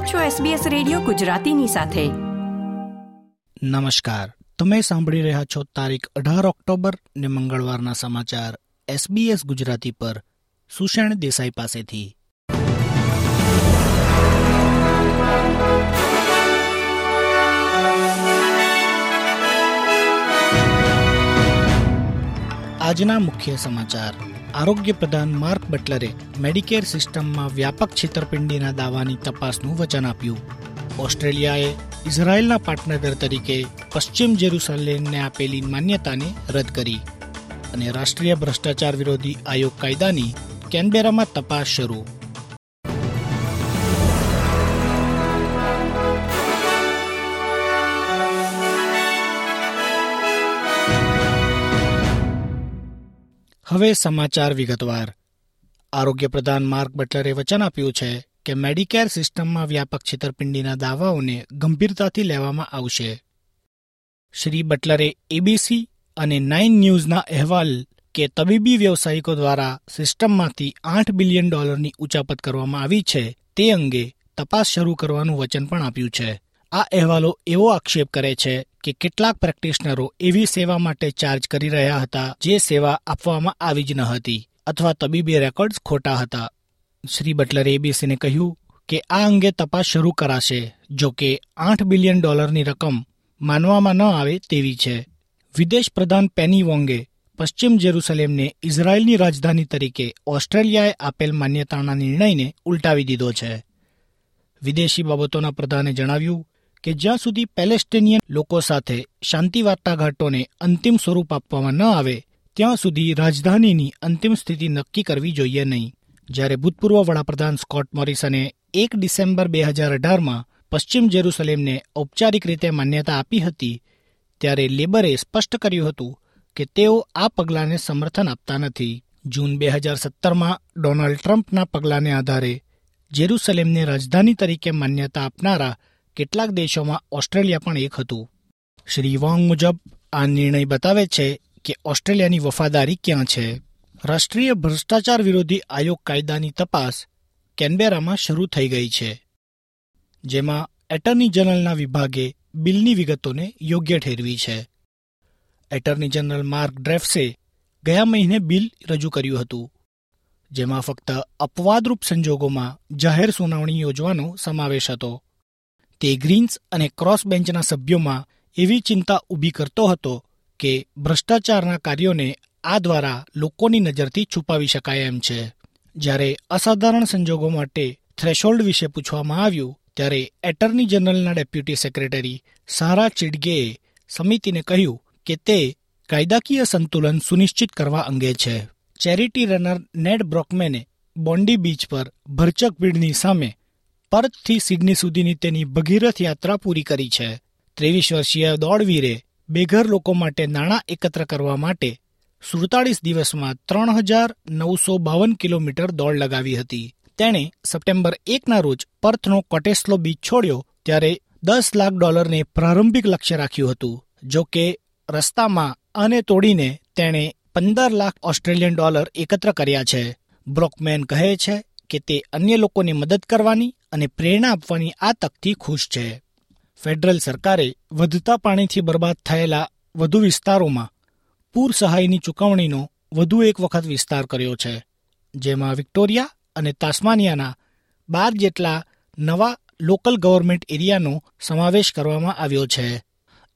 આપ છો SBS radio ગુજરાતીની સાથે. નમસ્કાર. તમે સાંભળી રહ્યા છો તારીખ અઢાર ઓક્ટોબર ને મંગળવારના સમાચાર SBS ગુજરાતી પર. સુષેણ દેસાઈ પાસેથી. આજના મુખ્ય સમાચાર. આરોગ્ય પ્રધાન માર્ક બટલરે મેડિકેર સિસ્ટમમાં વ્યાપક છેતરપિંડીના દાવાની તપાસનું વચન આપ્યું. ઓસ્ટ્રેલિયાએ ઇઝરાયેલના પાટનગર તરીકે પશ્ચિમ જેરુસલેમને આપેલી માન્યતાને રદ કરી. અને રાષ્ટ્રીય ભ્રષ્ટાચાર વિરોધી આયોગ કાયદાની કેનબેરામાં તપાસ શરૂ. હવે સમાચાર વિગતવાર. આરોગ્ય પ્રધાન માર્ક બટલરે વચન આપ્યું છે કે મેડિકેર સિસ્ટમમાં વ્યાપક છેતરપિંડીના દાવાઓને ગંભીરતાથી લેવામાં આવશે. શ્રી બટલરે એબીસી અને નાઇન ન્યૂઝના અહેવાલ કે તબીબી વ્યવસાયિકો દ્વારા સિસ્ટમમાંથી આઠ બિલિયન ડોલરની ઉચાપત કરવામાં આવી છે તે અંગે તપાસ શરૂ કરવાનું વચન પણ આપ્યું છે. આ અહેવાલો એવો આક્ષેપ કરે છે કે કેટલાક પ્રેક્ટિશનરો એવી સેવા માટે ચાર્જ કરી રહ્યા હતા જે સેવા આપવામાં આવી જ ન હતી અથવા તબીબી રેકોર્ડ્સ ખોટા હતા. શ્રી બટલરે એબીસીને કહ્યું કે આ અંગે તપાસ શરૂ કરાશે, જો કે આઠ બિલિયન ડોલરની રકમ માનવામાં ન આવે તેવી છે. વિદેશ પ્રધાન પેની વોંગે પશ્ચિમ જેરુસલેમને ઇઝરાયેલની રાજધાની તરીકે ઓસ્ટ્રેલિયાએ આપેલ માન્યતાના નિર્ણયને ઉલટાવી દીધો છે. વિદેશી બાબતોના પ્રધાને જણાવ્યું કે જ્યાં સુધી પેલેસ્ટિનિયન લોકો સાથે શાંતિ વાટાઘાટોને અંતિમ સ્વરૂપ આપવામાં ન આવે, ત્યાં સુધી રાજધાનીની અંતિમ સ્થિતિ નક્કી કરવી જોઈએ નહીં. જ્યારે ભૂતપૂર્વ વડાપ્રધાન સ્કોટ મોરિસને એક ડિસેમ્બર બે હજાર અઢારમાં પશ્ચિમ જેરુસલેમને ઔપચારિક રીતે માન્યતા આપી હતી, ત્યારે લેબરે સ્પષ્ટ કર્યું હતું કે તેઓ આ પગલાંને સમર્થન આપતા નથી. જૂન બે હજાર સત્તરમાં ડોનાલ્ડ ટ્રમ્પના પગલાંને આધારે જેરુસલેમને રાજધાની તરીકે માન્યતા આપનારા કેટલાક દેશોમાં ઓસ્ટ્રેલિયા પણ એક હતું. શ્રી વોંગ મુજબ આ નિર્ણય બતાવે છે કે ઓસ્ટ્રેલિયાની વફાદારી ક્યાં છે. રાષ્ટ્રીય ભ્રષ્ટાચાર વિરોધી આયોગ કાયદાની તપાસ કેનબેરામાં શરૂ થઈ ગઈ છે. જેમાં એટર્ની જનરલના વિભાગે બિલની વિગતોને યોગ્ય ઠેરવી છે. એટર્ની જનરલ માર્ક ડ્રેફ્સે ગયા મહિને બિલ રજૂ કર્યું હતું. જેમાં ફક્ત અપવાદરૂપ સંજોગોમાં જાહેર સુનાવણી યોજવાનો સમાવેશ હતો. તે ગ્રીન્સ અને ક્રોસ બેન્ચના સભ્યોમાં એવી ચિંતા ઊભી કરતો હતો કે ભ્રષ્ટાચારના કાર્યોને આ દ્વારા લોકોની નજરથી છુપાવી શકાય એમ છે. જ્યારે અસાધારણ સંજોગો માટે થ્રેશોલ્ડ વિશે પૂછવામાં આવ્યું, ત્યારે એટર્ની જનરલના ડેપ્યુટી સેક્રેટરી સારા ચિડગેએ સમિતિને કહ્યું કે તે કાયદાકીય સંતુલન સુનિશ્ચિત કરવા અંગે છે. ચેરિટી રનર નેડ બ્રોકમેને બોન્ડી બીચ પર ભરચક ભીડની સામે પર્થથી સિડની સુધીની તેની ભગીરથ યાત્રા પૂરી કરી છે. ત્રેવીસ વર્ષીય દોડવીરે બેઘર લોકો માટે નાણાં એકત્ર કરવા માટે સુડતાળીસ દિવસમાં ત્રણ હજાર નવસો બાવન કિલોમીટર દોડ લગાવી હતી. તેણે સપ્ટેમ્બર એકના રોજ પર્થનો કોટેસ્લો બીચ છોડ્યો, ત્યારે દસ લાખ ડોલરને પ્રારંભિક લક્ષ્ય રાખ્યું હતું. જો કે રસ્તામાં આને તોડીને તેણે પંદર લાખ ઓસ્ટ્રેલિયન ડોલર એકત્ર કર્યા છે. બ્રોકમેન કહે છે કે તે અન્ય લોકોને મદદ કરવાની અને પ્રેરણા આપવાની આ તકથી ખુશ છે. ફેડરલ સરકારે વધતા પાણીથી બરબાદ થયેલા વધુ વિસ્તારોમાં પૂર સહાયની ચૂકવણીનો વધુ એક વખત વિસ્તાર કર્યો છે. જેમાં વિક્ટોરિયા અને તાસ્માનિયાના બાર જેટલા નવા લોકલ ગવર્મેન્ટ એરિયાનો સમાવેશ કરવામાં આવ્યો છે.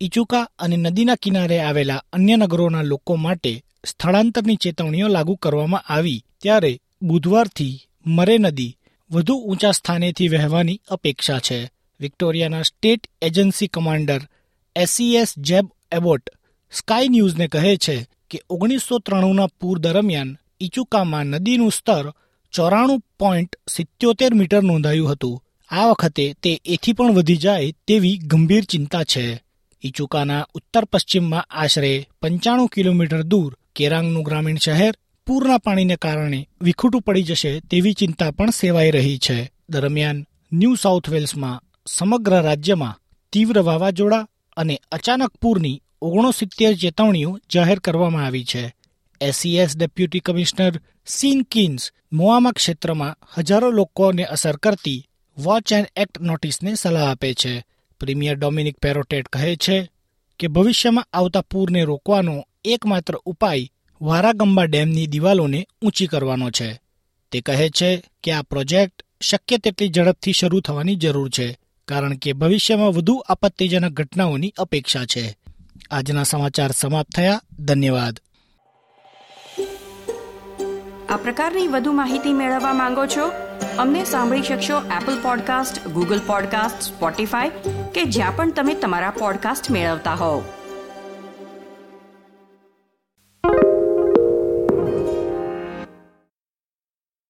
ઇચુકા અને નદીના કિનારે આવેલા અન્ય નગરોના લોકો માટે સ્થળાંતરની ચેતવણીઓ લાગુ કરવામાં આવી ત્યારે બુધવારથી મરે નદી વધુ ઊંચા સ્થાનેથી વહેવાની અપેક્ષા છે. વિક્ટોરિયાના state agency commander SES Jeb Abbott Sky ન્યૂઝને કહે છે કે ઓગણીસો ત્રાણુંના પૂર દરમિયાન ઇચુકામાં નદીનું સ્તર ચોરાણું પોઈન્ટ સિત્યોતેર મીટર નોંધાયું હતું. આ વખતે તે એથી પણ વધી જાય તેવી ગંભીર ચિંતા છે. ઇચુકાના ઉત્તર પશ્ચિમમાં આશરે પંચાણું કિલોમીટર દૂર કેરાંગનું ગ્રામીણ શહેર પૂરના પાણીને કારણે વિખૂટું પડી જશે તેવી ચિંતા પણ સેવાઈ રહી છે. દરમિયાન ન્યૂ સાઉથ વેલ્સમાં સમગ્ર રાજ્યમાં તીવ્ર વાવાઝોડા અને અચાનક પૂરની ઓગણસિત્તેર ચેતવણીઓ જાહેર કરવામાં આવી છે. SES deputy commissioner Sean Kearns Moama ક્ષેત્રમાં હજારો લોકોને અસર કરતી વોચ એન્ડ એક્ટ નોટિસને સલાહ આપે છે. પ્રીમિયર ડોમિનિક પેરોટેટ કહે છે કે ભવિષ્યમાં આવતા પૂરને રોકવાનો એકમાત્ર ઉપાય વારાગંબા ડેમની દિવાલોને ઊંચી કરવાનો છે. તે કહે છે કે આ પ્રોજેક્ટ શક્ય તેટલી ઝડપથી શરૂ થવાની જરૂર છે, કારણ કે ભવિષ્યમાં વધુ આપત્તિજનક ઘટનાઓની અપેક્ષા છે. આજના સમાચાર સમાપ્ત થયા. ધન્યવાદ. આ પ્રકારની વધુ માહિતી મેળવવા માંગો છો? અમને સાંભળી શકશો Apple podcast Google podcast Spotify કે જ્યાં પણ તમે તમારા પોડકાસ્ટ મેળવતા હોવ.